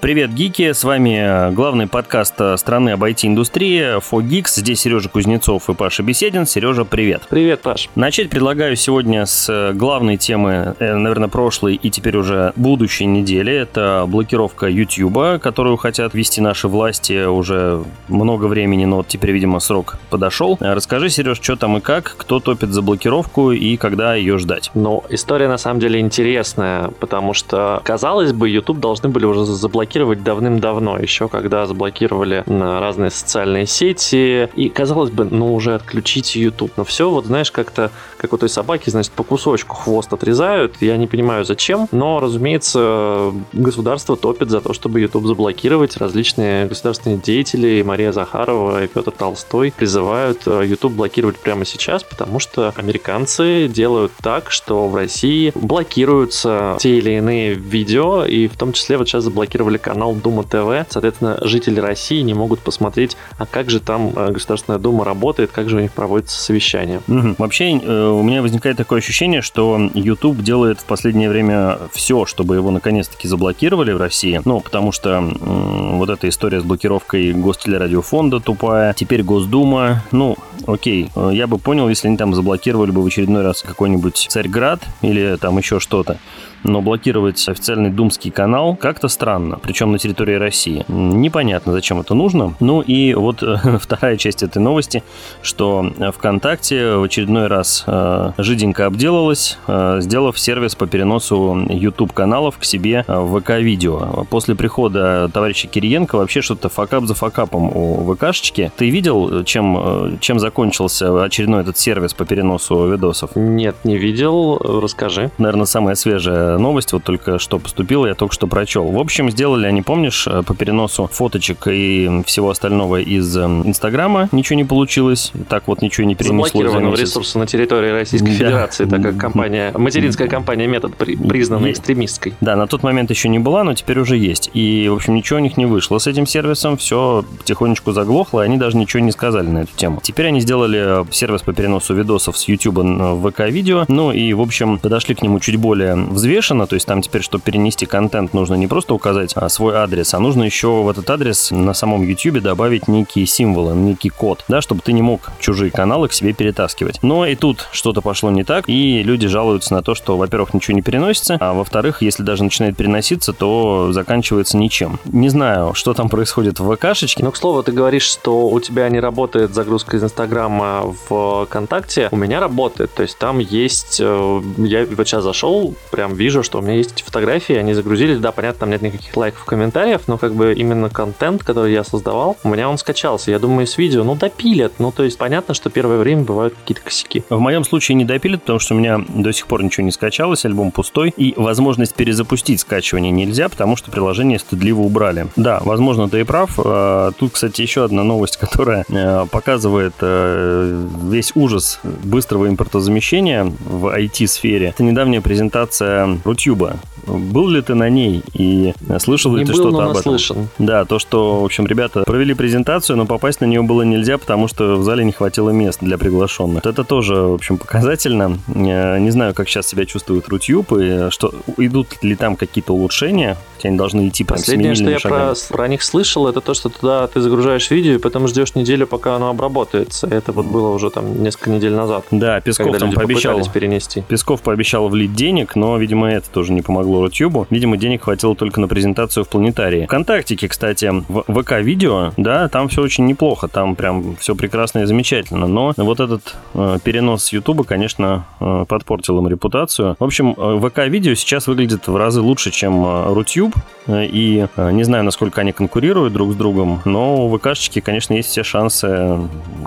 Привет, гики! С вами главный подкаст страны об IT-индустрии FOGIX. Здесь Сережа Кузнецов и Паша Беседин. Сережа, привет! Привет, Паш! Начать предлагаю сегодня с главной темы, э, наверное, прошлой и теперь уже будущей недели. Это блокировка YouTube, которую хотят ввести наши власти уже много времени, но вот теперь, видимо, срок подошел. Расскажи, Сереж, что там и как, кто топит за блокировку и когда ее ждать? Ну, история на самом деле интересная, потому что, казалось бы, YouTube должны были уже заблокировать заблокировать давным-давно, еще когда заблокировали на разные социальные сети. И, казалось бы, ну уже отключить YouTube. Но все, вот знаешь, как-то, как у той собаки, значит, по кусочку хвост отрезают. Я не понимаю, зачем. Но, разумеется, государство топит за то, чтобы YouTube заблокировать. Различные государственные деятели, Мария Захарова и Петр Толстой призывают э, YouTube блокировать прямо сейчас, потому что американцы делают так, что в России блокируются те или иные видео, и в том числе вот сейчас заблокировали канал Дума ТВ. Соответственно, жители России не могут посмотреть, а как же там э, Государственная Дума работает, как же у них проводится совещание. Угу. Вообще, э, у меня возникает такое ощущение, что YouTube делает в последнее время все, чтобы его наконец-таки заблокировали в России. Ну, потому что вот эта история с блокировкой Гостелерадиофонда тупая, теперь Госдума. Ну, окей, э, я бы понял, если они там заблокировали бы в очередной раз какой-нибудь Царьград или там еще что-то но блокировать официальный думский канал как-то странно, причем на территории России. Непонятно, зачем это нужно. Ну и вот э, вторая часть этой новости, что ВКонтакте в очередной раз э, жиденько обделалась, э, сделав сервис по переносу YouTube-каналов к себе в ВК-видео. После прихода товарища Кириенко вообще что-то факап за факапом у ВКшечки. Ты видел, чем, чем закончился очередной этот сервис по переносу видосов? Нет, не видел. Расскажи. Наверное, самая свежая новость, вот только что поступила, я только что прочел. В общем, сделали они, помнишь, э, по переносу фоточек и всего остального из э, Инстаграма ничего не получилось, так вот ничего не перенесло. Заблокированного ресурса на территории Российской да. Федерации, так как компания, материнская компания Метод признана есть. экстремистской. Да, на тот момент еще не была, но теперь уже есть. И, в общем, ничего у них не вышло с этим сервисом, все потихонечку заглохло, и они даже ничего не сказали на эту тему. Теперь они сделали сервис по переносу видосов с YouTube в ВК-видео, ну и, в общем, подошли к нему чуть более взвешенно, взвешено, то есть там теперь, чтобы перенести контент, нужно не просто указать а, свой адрес, а нужно еще в этот адрес на самом YouTube добавить некие символы, некий код, да, чтобы ты не мог чужие каналы к себе перетаскивать. Но и тут что-то пошло не так, и люди жалуются на то, что, во-первых, ничего не переносится, а во-вторых, если даже начинает переноситься, то заканчивается ничем. Не знаю, что там происходит в ВКшечке. Но, к слову, ты говоришь, что у тебя не работает загрузка из Инстаграма в ВКонтакте. У меня работает, то есть там есть... Э, я вот сейчас зашел, прям вижу вижу, что у меня есть эти фотографии, они загрузились, да, понятно, там нет никаких лайков, комментариев, но как бы именно контент, который я создавал, у меня он скачался. Я думаю, с видео, ну, допилят. Ну, то есть понятно, что первое время бывают какие-то косяки. В моем случае не допилят, потому что у меня до сих пор ничего не скачалось, альбом пустой, и возможность перезапустить скачивание нельзя, потому что приложение стыдливо убрали. Да, возможно, ты и прав. А, тут, кстати, еще одна новость, которая э, показывает э, весь ужас быстрого импортозамещения в IT-сфере. Это недавняя презентация Рутюба. Был ли ты на ней и слышал ли Не ты был, что-то об этом? Да, то, что, в общем, ребята провели презентацию, но попасть на нее было нельзя, потому что в зале не хватило мест для приглашенных. Это тоже, в общем, показательно. Не знаю, как сейчас себя чувствует Рутюб, и что идут ли там какие-то улучшения, они должны идти прям Последнее, что я про, про них слышал, это то, что туда ты загружаешь видео, и потом ждешь неделю, пока оно обработается. Это вот было уже там несколько недель назад. Да, Песков там пообещал перенести. Песков пообещал влить денег, но, видимо, это тоже не помогло Рутюбу. Видимо, денег хватило только на презентацию в планетарии. Вконтактике, кстати, в ВК-видео, да, там все очень неплохо, там прям все прекрасно и замечательно, но вот этот э, перенос с Ютуба, конечно, э, подпортил им репутацию. В общем, э, ВК-видео сейчас выглядит в разы лучше, чем э, Рутюб, э, и э, не знаю, насколько они конкурируют друг с другом, но у ВКшечки, конечно, есть все шансы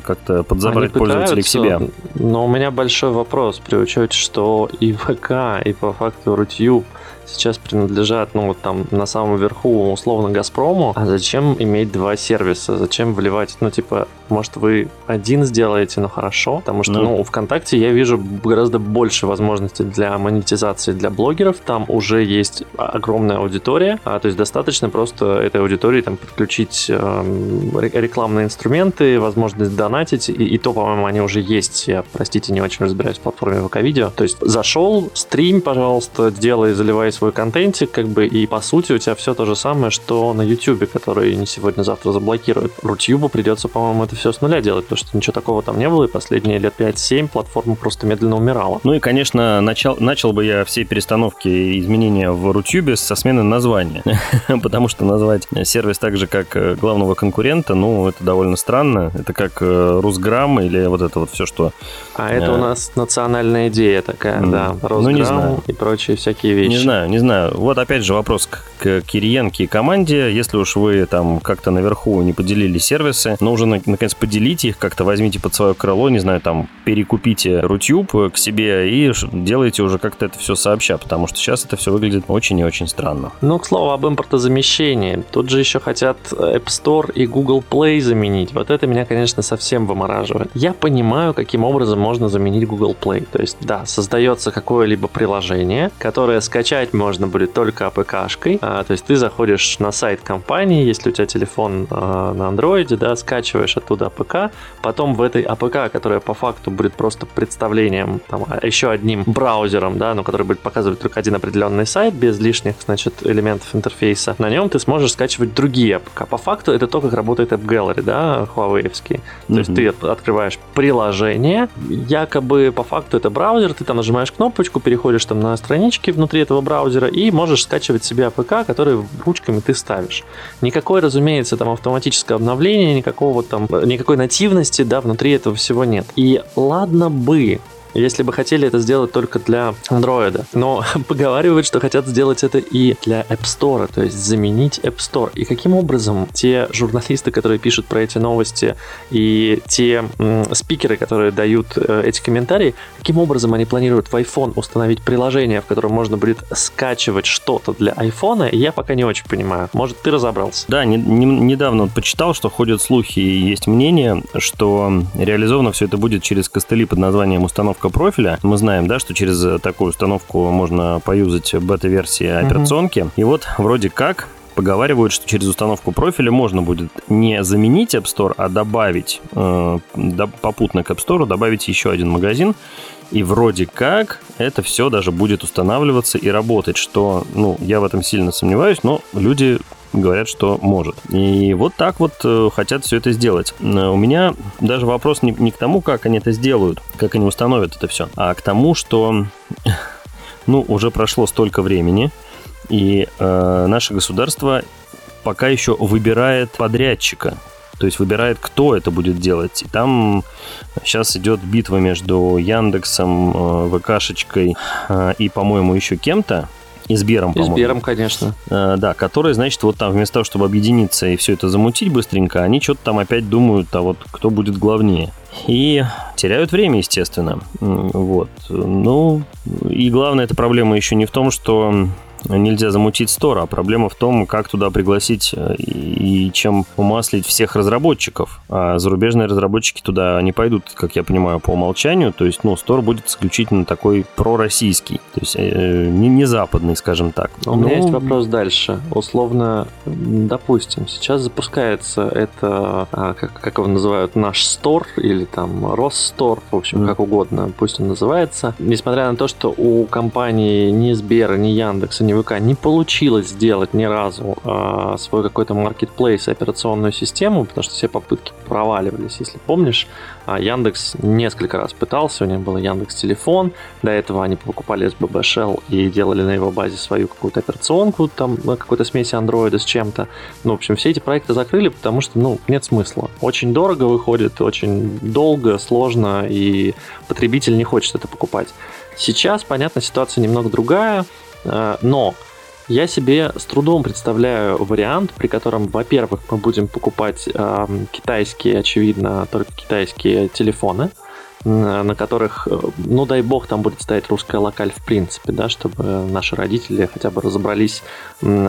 как-то подзабрать пользователей к себе. Но у меня большой вопрос при учете, что и ВК, и по факту Рутюб сейчас принадлежат, ну, вот там на самом верху, условно, Газпрому, а зачем иметь два сервиса? Зачем вливать, ну, типа, может, вы один сделаете, но хорошо, потому что, ну, ну ВКонтакте я вижу гораздо больше возможностей для монетизации для блогеров, там уже есть огромная аудитория, а, то есть достаточно просто этой аудитории там подключить э, рекламные инструменты, возможность донатить, и, и то, по-моему, они уже есть, я, простите, не очень разбираюсь в платформе ВК-видео, то есть зашел, стрим, пожалуйста, делай, заливай свой контентик, как бы, и по сути у тебя все то же самое, что на YouTube, который не сегодня-завтра заблокируют. Рутюбу придется, по-моему, это все с нуля делать, потому что ничего такого там не было, и последние лет 5-7 платформа просто медленно умирала. Ну и, конечно, начал, начал бы я все перестановки и изменения в Рутюбе со смены названия, потому что назвать сервис так же, как э, главного конкурента, ну, это довольно странно. Это как э, Русграм или вот это вот все, что... А это у нас национальная идея такая, да. Ну, знаю. и прочие всякие вещи. Не знаю, не знаю. Вот опять же вопрос к, к Кириенке и команде. Если уж вы там как-то наверху не поделили сервисы, но уже наконец поделите их, как-то возьмите под свое крыло, не знаю, там перекупите Рутюб к себе и делайте уже как-то это все сообща, потому что сейчас это все выглядит очень и очень странно. Ну, к слову об импортозамещении. Тут же еще хотят App Store и Google Play заменить. Вот это меня, конечно, совсем вымораживает. Я понимаю, каким образом можно заменить Google Play. То есть, да, создается какое-либо приложение, которое скачать можно будет только APK-шкой. А, то есть ты заходишь на сайт компании, если у тебя телефон а, на Android, да, скачиваешь оттуда APK, потом в этой APK, которая по факту будет просто представлением, там, а, еще одним браузером, да, но который будет показывать только один определенный сайт без лишних, значит, элементов интерфейса, на нем ты сможешь скачивать другие APK. По факту это то, как работает App Gallery, да, Huawei. То mm-hmm. есть ты открываешь приложение, якобы по факту это браузер, ты там нажимаешь кнопочку, переходишь там на странички внутри этого браузера и можешь скачивать себе APK, который ручками ты ставишь. Никакой, разумеется, там автоматического обновления, никакого там, никакой нативности, да, внутри этого всего нет. И ладно бы если бы хотели это сделать только для Android. Но поговаривают, что хотят сделать это и для App Store, то есть заменить App Store. И каким образом те журналисты, которые пишут про эти новости, и те м, спикеры, которые дают э, эти комментарии, каким образом они планируют в iPhone установить приложение, в котором можно будет скачивать что-то для iPhone, я пока не очень понимаю. Может, ты разобрался? Да, не, не, недавно почитал, что ходят слухи и есть мнение, что реализовано все это будет через костыли под названием установка установка профиля. Мы знаем, да, что через такую установку можно поюзать бета-версии операционки. Mm-hmm. И вот вроде как поговаривают, что через установку профиля можно будет не заменить App Store, а добавить э, попутно к App Store добавить еще один магазин. И вроде как это все даже будет устанавливаться и работать, что, ну, я в этом сильно сомневаюсь, но люди говорят, что может. И вот так вот э, хотят все это сделать. Э, у меня даже вопрос не, не к тому, как они это сделают, как они установят это все, а к тому, что ну, уже прошло столько времени, и э, наше государство пока еще выбирает подрядчика. То есть выбирает, кто это будет делать. И там сейчас идет битва между Яндексом, э, ВКшечкой э, и, по-моему, еще кем-то. И Сбером, И Сбером, конечно. Э, да, которые, значит, вот там вместо того, чтобы объединиться и все это замутить быстренько, они что-то там опять думают, а вот кто будет главнее. И теряют время, естественно. Вот. Ну, и главная эта проблема еще не в том, что нельзя замутить стор, а проблема в том, как туда пригласить э, и чем умаслить всех разработчиков. А зарубежные разработчики туда не пойдут, как я понимаю, по умолчанию. То есть, ну, стор будет исключительно такой пророссийский, то есть э, не, не западный, скажем так. У меня ну, есть вопрос дальше. Условно, допустим, сейчас запускается это, а, как, как его называют, наш стор или там Росстор, в общем, mm. как угодно, пусть он называется. Несмотря на то, что у компании ни Сбера, ни Яндекса, ни компании ВК не получилось сделать ни разу э, свой какой-то маркетплейс, операционную систему, потому что все попытки проваливались. Если помнишь, э, Яндекс несколько раз пытался, у них был Яндекс Телефон, до этого они покупали SBB Shell и делали на его базе свою какую-то операционку, там какой-то смеси андроида с чем-то. Ну, в общем, все эти проекты закрыли, потому что, ну, нет смысла. Очень дорого выходит, очень долго, сложно, и потребитель не хочет это покупать. Сейчас, понятно, ситуация немного другая. Э, но я себе с трудом представляю вариант, при котором, во-первых, мы будем покупать э, китайские, очевидно, только китайские телефоны, на которых, э, ну дай бог, там будет стоять русская локаль в принципе, да, чтобы наши родители хотя бы разобрались,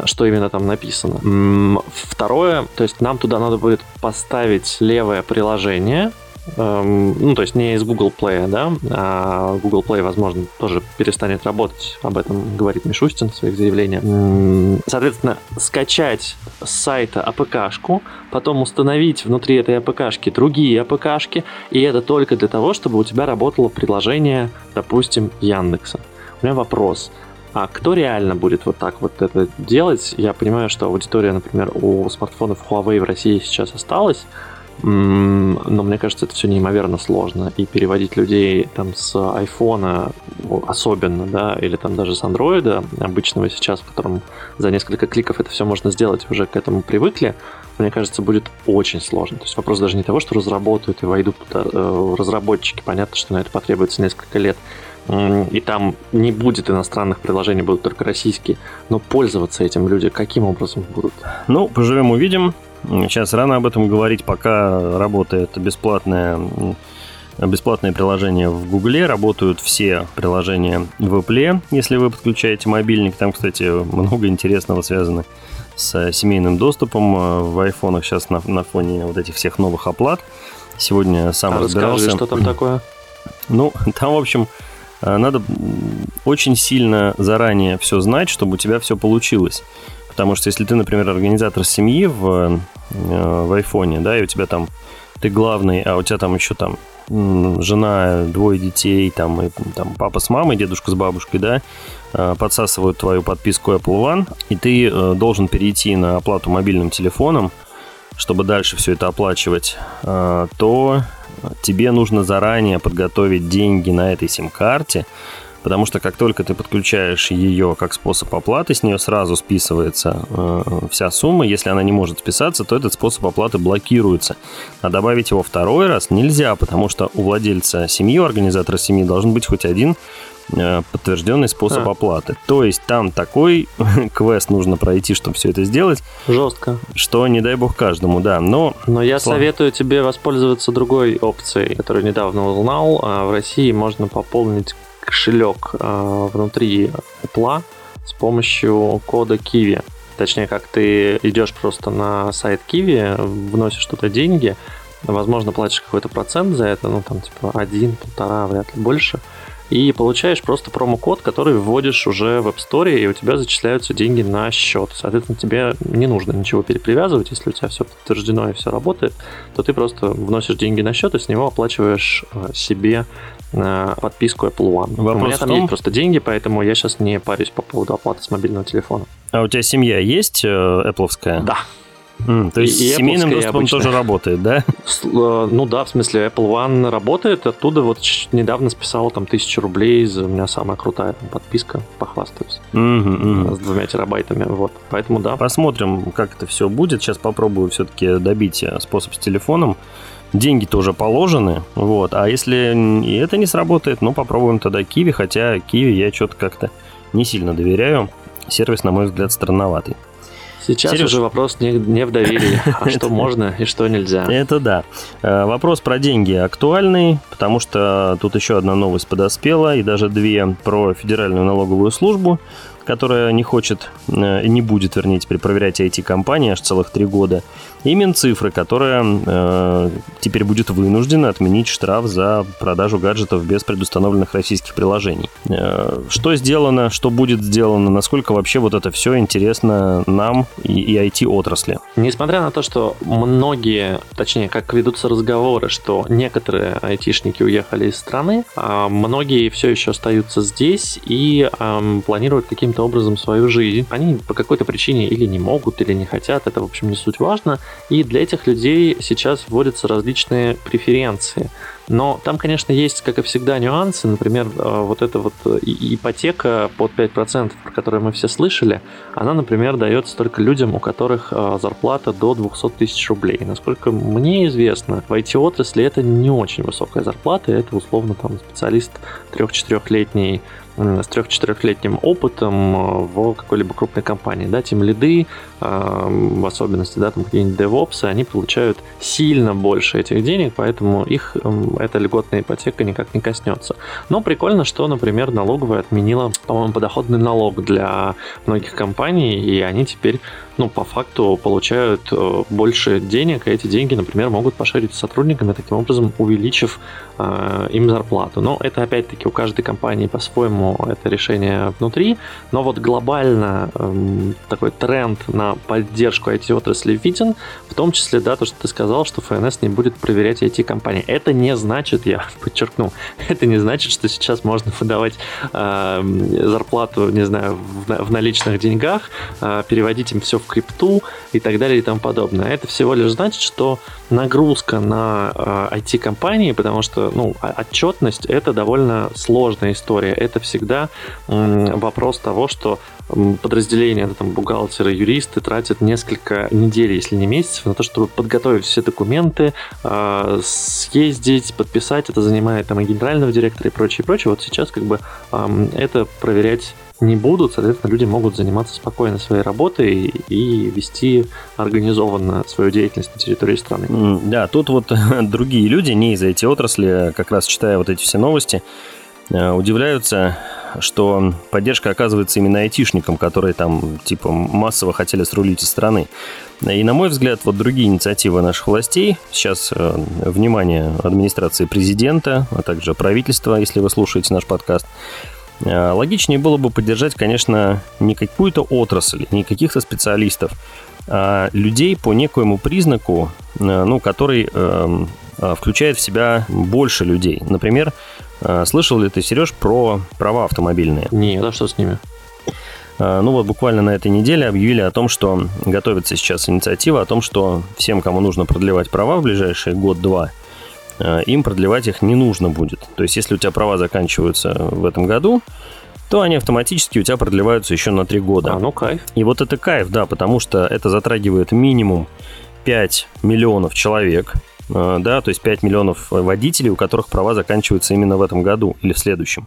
что именно там написано. Второе, то есть нам туда надо будет поставить левое приложение, ну, то есть не из Google Play, да, а Google Play, возможно, тоже перестанет работать, об этом говорит Мишустин в своих заявлениях. Соответственно, скачать с сайта АПКшку, потом установить внутри этой АПКшки другие АПКшки, и это только для того, чтобы у тебя работало приложение, допустим, Яндекса. У меня вопрос. А кто реально будет вот так вот это делать? Я понимаю, что аудитория, например, у смартфонов Huawei в России сейчас осталась, но мне кажется, это все неимоверно сложно. И переводить людей там с айфона особенно, да, или там даже с андроида обычного сейчас, в котором за несколько кликов это все можно сделать, уже к этому привыкли, мне кажется, будет очень сложно. То есть вопрос даже не того, что разработают и войдут э, разработчики. Понятно, что на это потребуется несколько лет. И там не будет иностранных приложений, будут только российские. Но пользоваться этим люди каким образом будут? Ну, поживем, увидим. Сейчас рано об этом говорить, пока работает бесплатное бесплатные приложения в Гугле, работают все приложения в Apple, если вы подключаете мобильник. Там, кстати, много интересного связано с семейным доступом э, в айфонах сейчас на, на фоне вот этих всех новых оплат. Сегодня сам а разбирался. Расскажи, что там такое? Ну, там, в общем, э, надо очень сильно заранее все знать, чтобы у тебя все получилось. Потому что если ты, например, организатор семьи в, в айфоне, да, и у тебя там ты главный, а у тебя там еще там жена, двое детей, там, и, там папа с мамой, дедушка с бабушкой, да, э, подсасывают твою подписку Apple One, и ты э, должен перейти на оплату мобильным телефоном, чтобы дальше все это оплачивать, то тебе нужно заранее подготовить деньги на этой сим-карте, потому что как только ты подключаешь ее как способ оплаты, с нее сразу списывается э, вся сумма. Если она не может списаться, то этот способ оплаты блокируется. А добавить его второй раз нельзя, потому что у владельца семьи, у организатора семьи должен быть хоть один э, подтвержденный способ а. оплаты. То есть там такой квест нужно пройти, чтобы все это сделать. Жестко. Что не дай бог каждому, да. Но, Но я слав... советую тебе воспользоваться другой опцией, которую недавно узнал. А в России можно пополнить кошелек э, внутри Apple с помощью кода Kiwi. Точнее, как ты идешь просто на сайт Kiwi, вносишь туда деньги, возможно, платишь какой-то процент за это, ну, там, типа, один, полтора, вряд ли больше, и получаешь просто промокод, который вводишь уже в App Store, и у тебя зачисляются деньги на счет. Соответственно, тебе не нужно ничего перепривязывать, если у тебя все подтверждено и все работает, то ты просто вносишь деньги на счет и с него оплачиваешь э, себе подписку Apple One. Вопрос у меня там том... есть просто деньги, поэтому я сейчас не парюсь по поводу оплаты с мобильного телефона. А у тебя семья есть э, Apple? Да. Mm, то есть и, с семейным доступом обычно. тоже работает, да? Э, ну да, в смысле Apple One работает, оттуда вот недавно списал там тысячу рублей, за у меня самая крутая там, подписка, похвастаюсь, mm-hmm, mm-hmm. с двумя терабайтами, вот, поэтому да. Посмотрим, как это все будет, сейчас попробую все-таки добить э, способ с телефоном, деньги тоже положены, вот. А если это не сработает, ну, попробуем тогда Киви, хотя Киви я что-то как-то не сильно доверяю. Сервис, на мой взгляд, странноватый. Сейчас Сереж... уже вопрос не, не в доверии, а что можно и что нельзя. Это да. Э, вопрос про деньги актуальный, потому что тут еще одна новость подоспела, и даже две про Федеральную налоговую службу которая не хочет, э, не будет, вернее, теперь проверять IT-компании аж целых три года, и Минцифры, которая э, теперь будет вынуждена отменить штраф за продажу гаджетов без предустановленных российских приложений. Э, что сделано, что будет сделано, насколько вообще вот это все интересно нам и, и IT-отрасли? Несмотря на то, что многие, точнее, как ведутся разговоры, что некоторые айтишники уехали из страны, а многие все еще остаются здесь и э, планируют каким каким-то образом свою жизнь. Они по какой-то причине или не могут, или не хотят, это, в общем, не суть важно. И для этих людей сейчас вводятся различные преференции. Но там, конечно, есть, как и всегда, нюансы. Например, э, вот эта вот э, ипотека под 5%, про которую мы все слышали, она, например, дается только людям, у которых э, зарплата до 200 тысяч рублей. Насколько мне известно, в IT-отрасли это не очень высокая зарплата, это условно там специалист 3-4-летний с 3-4-летним опытом в какой-либо крупной компании, да, тем лиды, в особенности, да, там какие-нибудь DevOps, они получают сильно больше этих денег, поэтому их эм, эта льготная ипотека никак не коснется. Но прикольно, что, например, налоговая отменила, по-моему, подоходный налог для многих компаний, и они теперь ну, по факту получают э, больше денег, и эти деньги, например, могут пошарить с сотрудниками, таким образом увеличив э, им зарплату. Но это, опять-таки, у каждой компании по-своему это решение внутри, но вот глобально э, такой тренд на поддержку IT-отрасли виден, в том числе, да, то, что ты сказал, что ФНС не будет проверять IT-компании. Это не значит, я подчеркну, это не значит, что сейчас можно выдавать э, зарплату, не знаю, в, в наличных деньгах, э, переводить им все в крипту и так далее и тому подобное. Это всего лишь значит, что нагрузка на э, IT-компании, потому что ну, отчетность это довольно сложная история. Это всегда э, вопрос того, что подразделения, там бухгалтеры, юристы тратят несколько недель, если не месяцев, на то, чтобы подготовить все документы, э, съездить, подписать. Это занимает там и генерального директора и прочее, прочее. Вот сейчас как бы это проверять не будут, соответственно, люди могут заниматься спокойно своей работой и вести организованно свою деятельность на территории страны. Да, тут вот другие люди, не из этой отрасли, как раз читая вот эти все новости, удивляются, что поддержка оказывается именно айтишникам, которые там типа массово хотели срулить из страны. И, на мой взгляд, вот другие инициативы наших властей, сейчас э, внимание администрации президента, а также правительства, если вы слушаете наш подкаст, э, логичнее было бы поддержать, конечно, не какую-то отрасль, не каких-то специалистов, а людей по некоему признаку, э, ну, который э, включает в себя больше людей. Например, слышал ли ты, Сереж, про права автомобильные? Нет, а что с ними? А, ну вот буквально на этой неделе объявили о том, что готовится сейчас инициатива о том, что всем, кому нужно продлевать права в ближайший год-два, а, им продлевать их не нужно будет. То есть, если у тебя права заканчиваются в этом году, то они автоматически у тебя продлеваются еще на три года. А, ну кайф. И вот это кайф, да, потому что это затрагивает минимум 5 миллионов человек, Э, да, то есть 5 миллионов водителей, у которых права заканчиваются именно в этом году или в следующем.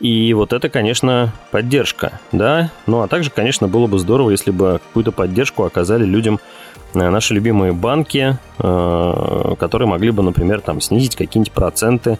И вот это, конечно, поддержка, да. Ну, а также, конечно, было бы здорово, если бы какую-то поддержку оказали людям э, наши любимые банки, э, которые могли бы, например, там снизить какие-нибудь проценты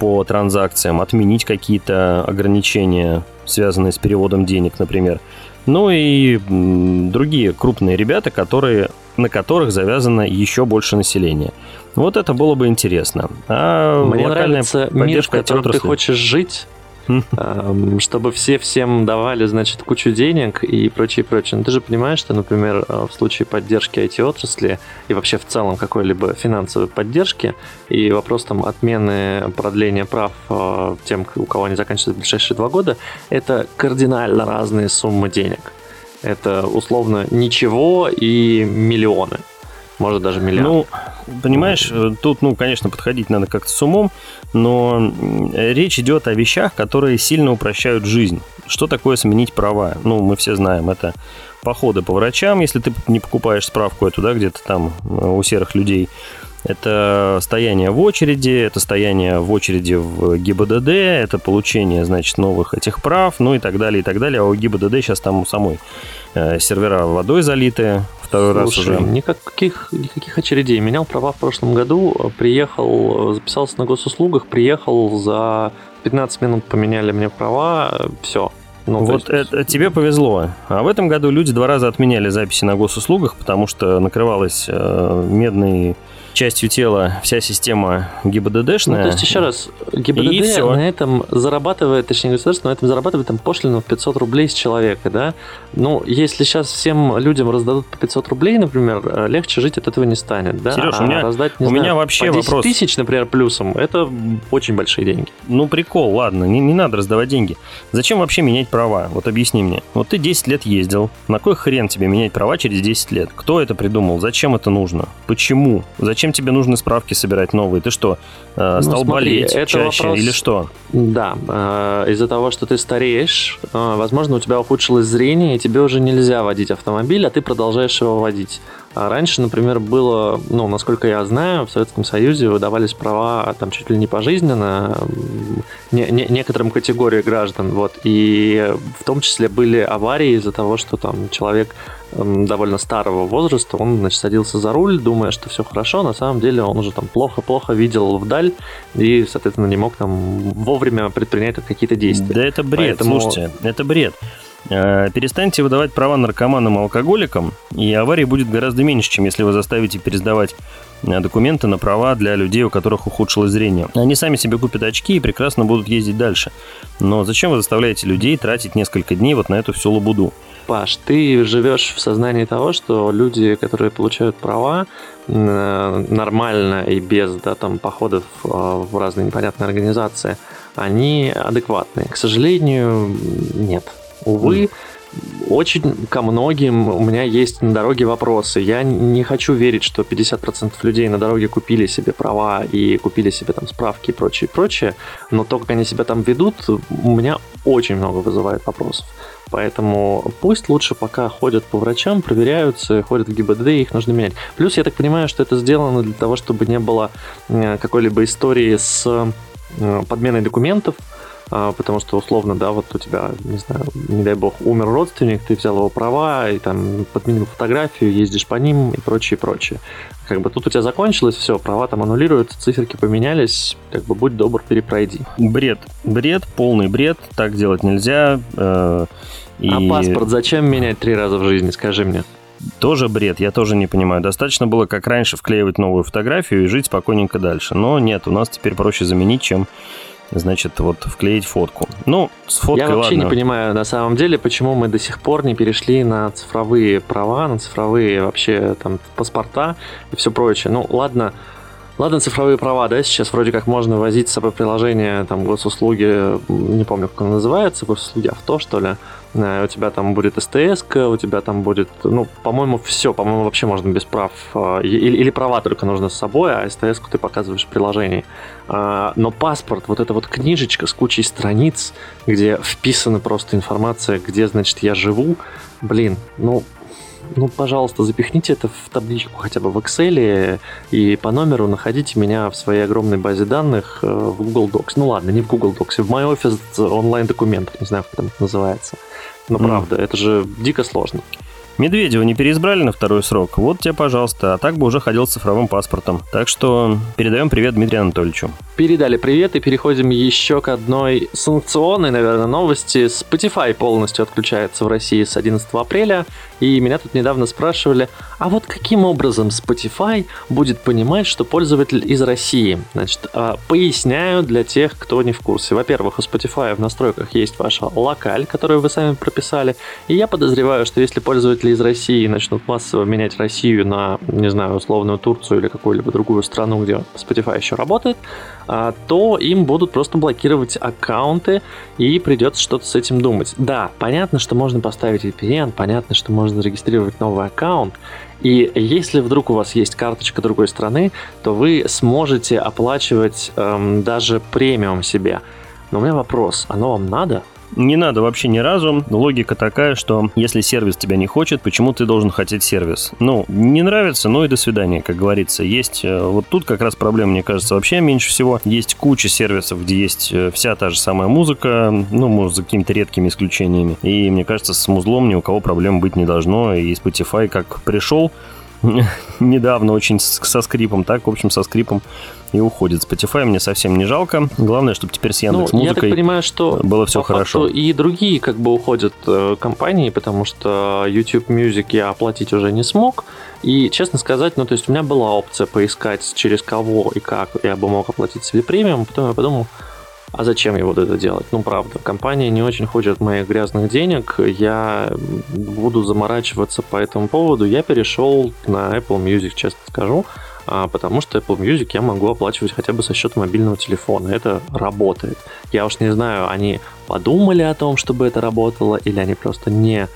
по транзакциям, отменить какие-то ограничения, связанные с переводом денег, например. Ну и другие крупные ребята, которые на которых завязано еще больше населения. Вот это было бы интересно. А Мне нравится мир, в котором ты хочешь жить, эм, чтобы все всем давали, значит, кучу денег и прочее, прочее. Но ты же понимаешь, что, например, э, в случае поддержки IT-отрасли и вообще в целом какой-либо финансовой поддержки и вопрос там отмены продления прав э, тем, у кого они заканчиваются в ближайшие два года, это кардинально разные суммы денег. Это условно ничего и миллионы. Может даже миллион. Ну, понимаешь, тут, ну, конечно, подходить надо как-то с умом, но речь идет о вещах, которые сильно упрощают жизнь. Что такое сменить права? Ну, мы все знаем, это походы по врачам, если ты не покупаешь справку эту, да, где-то там э, у серых людей. Это стояние в очереди, это стояние в очереди в ГИБДД, это получение, значит, новых этих прав, ну и так далее, и так далее. А у ГИБДД сейчас там у самой э, сервера водой залиты, второй Слушай, раз уже. Никаких, никаких очередей. Менял права в прошлом году, приехал, записался на госуслугах, приехал за 15 минут поменяли мне права, все, ну, вот есть... это, тебе повезло. А в этом году люди два раза отменяли записи на госуслугах, потому что накрывалась э, медный частью тела вся система ГИБДДшная. Ну, то есть, еще раз, ГИБДД на этом зарабатывает, точнее, государство на этом зарабатывает там пошлину в 500 рублей с человека, да? Ну, если сейчас всем людям раздадут по 500 рублей, например, э, легче жить от этого не станет, да? Сереж, а у меня, раздать, не у знаю, меня вообще по 10 вопрос... тысяч, например, плюсом, это очень большие деньги. Ну, прикол, ладно, не, не надо раздавать деньги. Зачем вообще менять права? Вот объясни мне. Вот ты 10 лет ездил, на кой хрен тебе менять права через 10 лет? Кто это придумал? Зачем это нужно? Почему? Зачем Зачем тебе нужны справки собирать новые? Ты что, э, ну, стал смотри, болеть это чаще вопрос... или что? Да, э, из-за того, что ты стареешь, э, возможно, у тебя ухудшилось зрение, и тебе уже нельзя водить автомобиль, а ты продолжаешь его водить. А раньше, например, было, ну, насколько я знаю, в Советском Союзе выдавались права там чуть ли не пожизненно не, не, некоторым категории граждан, вот, и в том числе были аварии из-за того, что там человек довольно старого возраста, он, значит, садился за руль, думая, что все хорошо, на самом деле он уже там плохо-плохо видел вдаль и, соответственно, не мог там вовремя предпринять какие-то действия. Да это бред, Поэтому... слушайте, это бред. Э, перестаньте выдавать права наркоманам и алкоголикам, и аварий будет гораздо меньше, чем если вы заставите пересдавать э, документы на права для людей, у которых ухудшилось зрение. Они сами себе купят очки и прекрасно будут ездить дальше. Но зачем вы заставляете людей тратить несколько дней вот на эту всю лабуду? Паш, ты живешь в сознании того, что люди, которые получают права, нормально и без да, там, походов а, в разные непонятные организации, они адекватные. К сожалению, нет. Увы, очень ко многим у меня есть на дороге вопросы. Я не хочу верить, что 50% людей на дороге купили себе права и купили себе там справки и прочее, прочее, но то, как они себя там ведут, у меня очень много вызывает вопросов. Поэтому пусть лучше пока ходят по врачам, проверяются, ходят в ГИБДД, их нужно менять. Плюс я так понимаю, что это сделано для того, чтобы не было э, какой-либо истории с э, подменой документов, потому что условно, да, вот у тебя, не знаю, не дай бог, умер родственник, ты взял его права и там подменил фотографию, ездишь по ним и прочее, прочее. Как бы тут у тебя закончилось, все, права там аннулируются, циферки поменялись, как бы будь добр, перепройди. Бред, бред, полный бред, так делать нельзя. Э, и... А паспорт зачем менять три раза в жизни, скажи мне? Тоже бред, я тоже не понимаю. Достаточно было, как раньше, вклеивать новую фотографию и жить спокойненько дальше. Но нет, у нас теперь проще заменить, чем значит, вот вклеить фотку. Ну, с фоткой Я вообще ладно. не понимаю, на самом деле, почему мы до сих пор не перешли на цифровые права, на цифровые вообще там паспорта и все прочее. Ну, ладно, Ладно, цифровые права, да, сейчас вроде как можно возить с собой приложение, там, госуслуги, не помню, как оно называется, госуслуги авто, что ли, у тебя там будет СТС, у тебя там будет, ну, по-моему, все, по-моему, вообще можно без прав, э, или, или права только нужно с собой, а СТС ты показываешь в приложении. А, но паспорт, вот эта вот книжечка с кучей страниц, где вписана просто информация, где, значит, я живу, блин, ну, ну, пожалуйста, запихните это в табличку хотя бы в Excel и по номеру находите меня в своей огромной базе данных э, в Google Docs. Ну ладно, не в Google Docs, в MyOffice онлайн-документах, не знаю, как там это называется. Но mm. правда, это же дико сложно. Медведева не переизбрали на второй срок. Вот тебе, пожалуйста. А так бы уже ходил с цифровым паспортом. Так что передаем привет Дмитрию Анатольевичу. Передали привет и переходим еще к одной санкционной, наверное, новости. Spotify полностью отключается в России с 11 апреля. И меня тут недавно спрашивали, а вот каким образом Spotify будет понимать, что пользователь из России? Значит, а, поясняю для тех, кто не в курсе. Во-первых, у Spotify в настройках есть ваша локаль, которую вы сами прописали. И я подозреваю, что если пользователи из России начнут массово менять Россию на, не знаю, условную Турцию или какую-либо другую страну, где Spotify еще работает, то им будут просто блокировать аккаунты и придется что-то с этим думать. Да, понятно, что можно поставить VPN, понятно, что можно зарегистрировать новый аккаунт, и если вдруг у вас есть карточка другой страны, то вы сможете оплачивать эм, даже премиум себе. Но у меня вопрос, оно вам надо? Не надо вообще ни разу. Логика такая, что если сервис тебя не хочет, почему ты должен хотеть сервис? Ну, не нравится, ну и до свидания, как говорится. Есть э, вот тут как раз проблема, мне кажется, вообще меньше всего. Есть куча сервисов, где есть э, вся та же самая музыка, ну, может, за какими-то редкими исключениями. И мне кажется, с музлом ни у кого проблем быть не должно. И Spotify как пришел, недавно очень со скрипом, так, в общем, со скрипом и уходит. Spotify мне совсем не жалко. Главное, чтобы теперь с Яндекс ну, я так понимаю, что было все хорошо. И другие как бы уходят э, компании, потому что YouTube Music я оплатить уже не смог. И, честно сказать, ну, то есть у меня была опция поискать, через кого и как я бы мог оплатить себе премиум. Потом я подумал, а зачем я буду это делать? Ну, правда, компания не очень хочет моих грязных денег, я буду заморачиваться по этому поводу. Я перешел на Apple Music, честно скажу, а, потому что Apple Music я могу оплачивать хотя бы со счета мобильного телефона. Это работает. Я уж не знаю, они подумали о том, чтобы это работало, или они просто не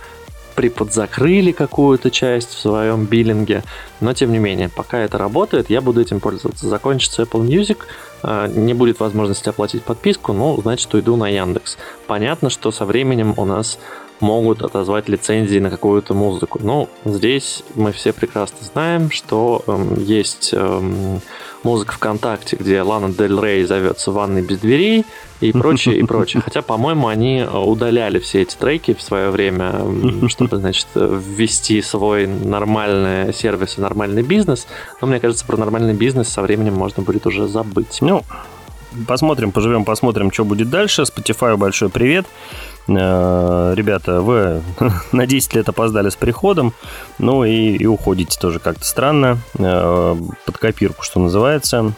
приподзакрыли какую-то часть в своем биллинге, но тем не менее, пока это работает, я буду этим пользоваться. Закончится Apple Music, а, не будет возможности оплатить подписку, ну, значит, уйду на Яндекс. Понятно, что со временем у нас могут отозвать лицензии на какую-то музыку. Но здесь мы все прекрасно знаем, что эм, есть эм, музыка ВКонтакте, где Лана Дель Рей зовется «Ванной без дверей» и прочее, и прочее. Хотя, по-моему, они удаляли все эти треки в свое время, чтобы, значит, ввести свой нормальный сервис и нормальный бизнес. Но мне кажется, про нормальный бизнес со временем можно будет уже забыть. Ну, посмотрим, поживем, посмотрим, что будет дальше. Spotify большой привет. Э, ребята, вы на 10 лет опоздали с приходом, ну и, и уходите тоже как-то странно, э, под копирку, что называется.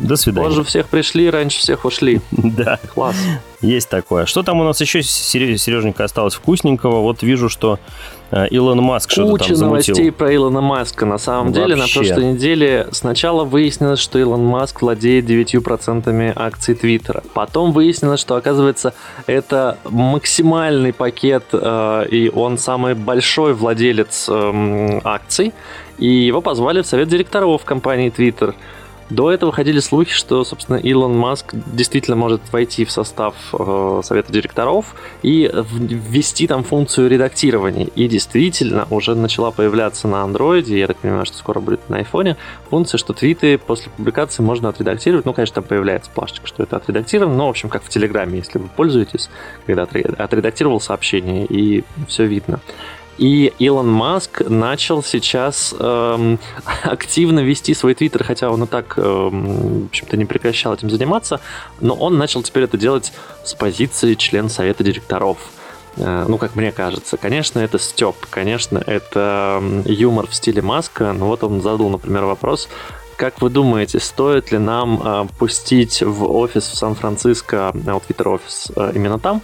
До свидания. Позже всех пришли, раньше всех ушли. Да. Класс. Есть такое. Что там у нас еще, Сереженька, осталось вкусненького? Вот вижу, что Илон Маск что-то там замутил. новостей про Илона Маска. На самом Вообще. деле, на прошлой неделе сначала выяснилось, что Илон Маск владеет 9% акций Твиттера. Потом выяснилось, что, оказывается, это максимальный пакет, э, и он самый большой владелец э, акций. И его позвали в совет директоров компании Twitter. До этого ходили слухи, что, собственно, Илон Маск действительно может войти в состав э, совета директоров и ввести там функцию редактирования. И действительно уже начала появляться на андроиде, я так понимаю, что скоро будет на айфоне, функция, что твиты после публикации можно отредактировать. Ну, конечно, там появляется плашечка, что это отредактировано, но, в общем, как в Телеграме, если вы пользуетесь, когда отредактировал сообщение, и все видно. И Илон Маск начал сейчас эм, активно вести свой твиттер, хотя он и так, эм, в общем-то, не прекращал этим заниматься, но он начал теперь это делать с позиции члена совета директоров. Э, ну, как мне кажется. Конечно, это степ, конечно, это эм, юмор в стиле Маска, но вот он задал, например, вопрос, как вы думаете, стоит ли нам э, пустить в офис в Сан-Франциско, э, вот Twitter офис э, именно там,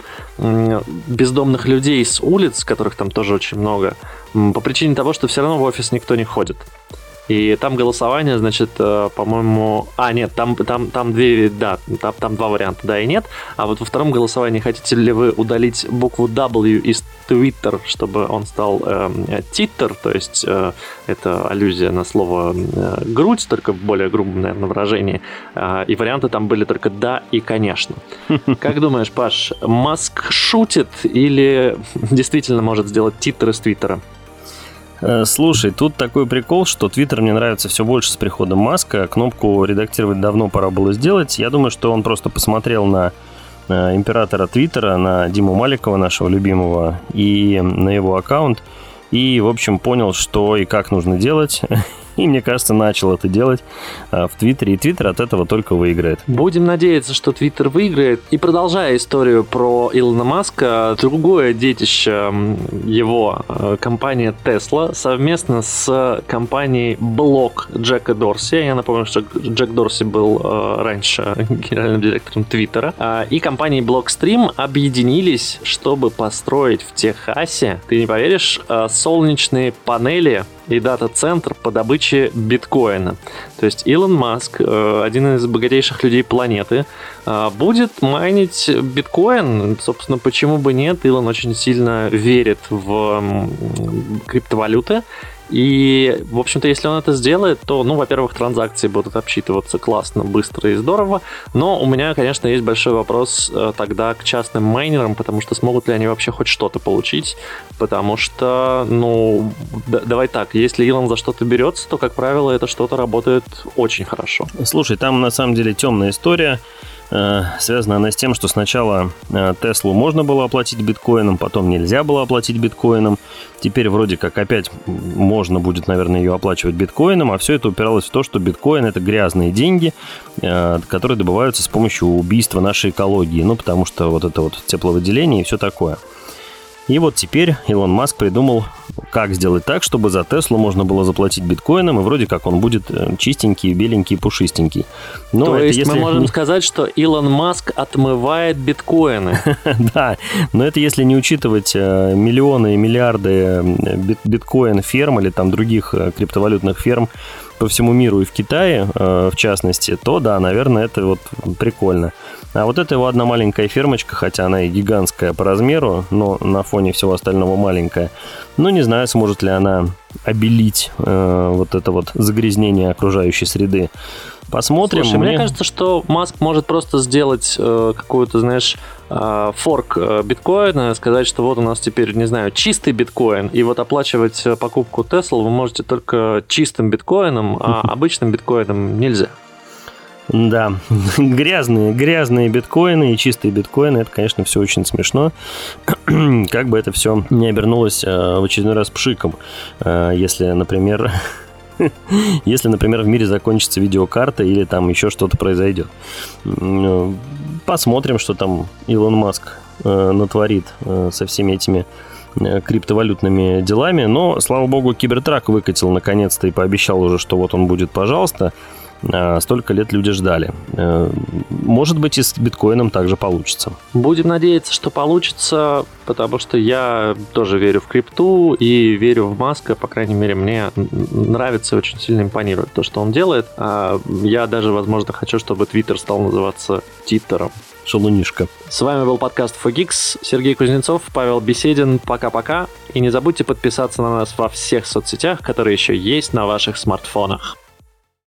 бездомных людей с улиц, которых там тоже очень много, по причине того, что все равно в офис никто не ходит. И там голосование, значит, по-моему... А, нет, там, там, там две, да, там, там два варианта, да и нет. А вот во втором голосовании хотите ли вы удалить букву W из Twitter, чтобы он стал э, Twitter, то есть э, это аллюзия на слово э, грудь, только в более грубом, наверное, выражении. Э, и варианты там были только да и конечно. Как думаешь, Паш, Маск шутит или действительно может сделать Twitter из Твиттера? Э, слушай, тут такой прикол, что Twitter мне нравится все больше с приходом Маска. Кнопку редактировать давно пора было сделать. Я думаю, что он просто посмотрел на императора Твиттера, на Диму Маликова, нашего любимого, и на его аккаунт. И, в общем, понял, что и как нужно делать. И, мне кажется, начал это делать а, в Твиттере. И Твиттер от этого только выиграет. Будем надеяться, что Твиттер выиграет. И продолжая историю про Илона Маска, другое детище его, а, компания Tesla, совместно с компанией Block Джека Дорси. Я напомню, что Джек Дорси был а, раньше генеральным директором Твиттера. И компанией Blockstream объединились, чтобы построить в Техасе, ты не поверишь, солнечные панели и дата-центр по добыче биткоина. То есть Илон Маск, э, один из богатейших людей планеты, э, будет майнить биткоин. Собственно, почему бы нет? Илон очень сильно верит в криптовалюты и, в общем-то, если он это сделает, то, ну, во-первых, транзакции будут обсчитываться классно, быстро и здорово. Но у меня, конечно, есть большой вопрос э, тогда к частным майнерам, потому что смогут ли они вообще хоть что-то получить. Потому что, ну, да, давай так, если Илон за что-то берется, то, как правило, это что-то работает очень хорошо. Слушай, там на самом деле темная история. Э, связана она с тем, что сначала э, Теслу можно было оплатить биткоином, потом нельзя было оплатить биткоином. Теперь вроде как опять можно будет, наверное, ее оплачивать биткоином, а все это упиралось в то, что биткоин это грязные деньги, э, которые добываются с помощью убийства нашей экологии. Ну, потому что вот это вот тепловыделение и все такое. И вот теперь Илон Маск придумал, как сделать так, чтобы за Теслу можно было заплатить биткоином, и вроде как он будет э, чистенький, беленький, пушистенький. Но То есть если... мы можем сказать, что Илон Маск отмывает биткоины. Да, но это если не учитывать э, миллионы и миллиарды э, биткоин-ферм или там других криптовалютных ферм, по всему миру и в Китае, в частности, то да, наверное, это вот прикольно. А вот это его одна маленькая фермочка, хотя она и гигантская по размеру, но на фоне всего остального маленькая. Ну, не знаю, сможет ли она обелить э, вот это вот загрязнение окружающей среды. Посмотрим. Слушай, мне... мне кажется, что Маск может просто сделать э, какую-то, знаешь, э, форк э, биткоина, сказать, что вот у нас теперь, не знаю, чистый биткоин, и вот оплачивать э, покупку Tesla вы можете только чистым биткоином, а обычным биткоином нельзя. Да, грязные, грязные биткоины и чистые биткоины, это, конечно, все очень смешно. как бы это все не обернулось э, в очередной раз пшиком, э, если, например, если, например, в мире закончится видеокарта или там еще что-то произойдет. Э, посмотрим, что там Илон Маск натворит со всеми этими криптовалютными делами. Но, слава богу, Кибертрак выкатил наконец-то и пообещал уже, что вот он будет, пожалуйста. А, столько лет люди ждали. Э, может быть, и с биткоином также получится. Будем надеяться, что получится, потому что я тоже верю в крипту и верю в Маска. По крайней мере, мне нравится и очень сильно импонирует то, что он делает. А я даже, возможно, хочу, чтобы Твиттер стал называться Титтером. Шалунишка. С вами был подкаст Fogix. Сергей Кузнецов, Павел Беседин. Пока-пока. И не забудьте подписаться на нас во всех соцсетях, которые еще есть на ваших смартфонах.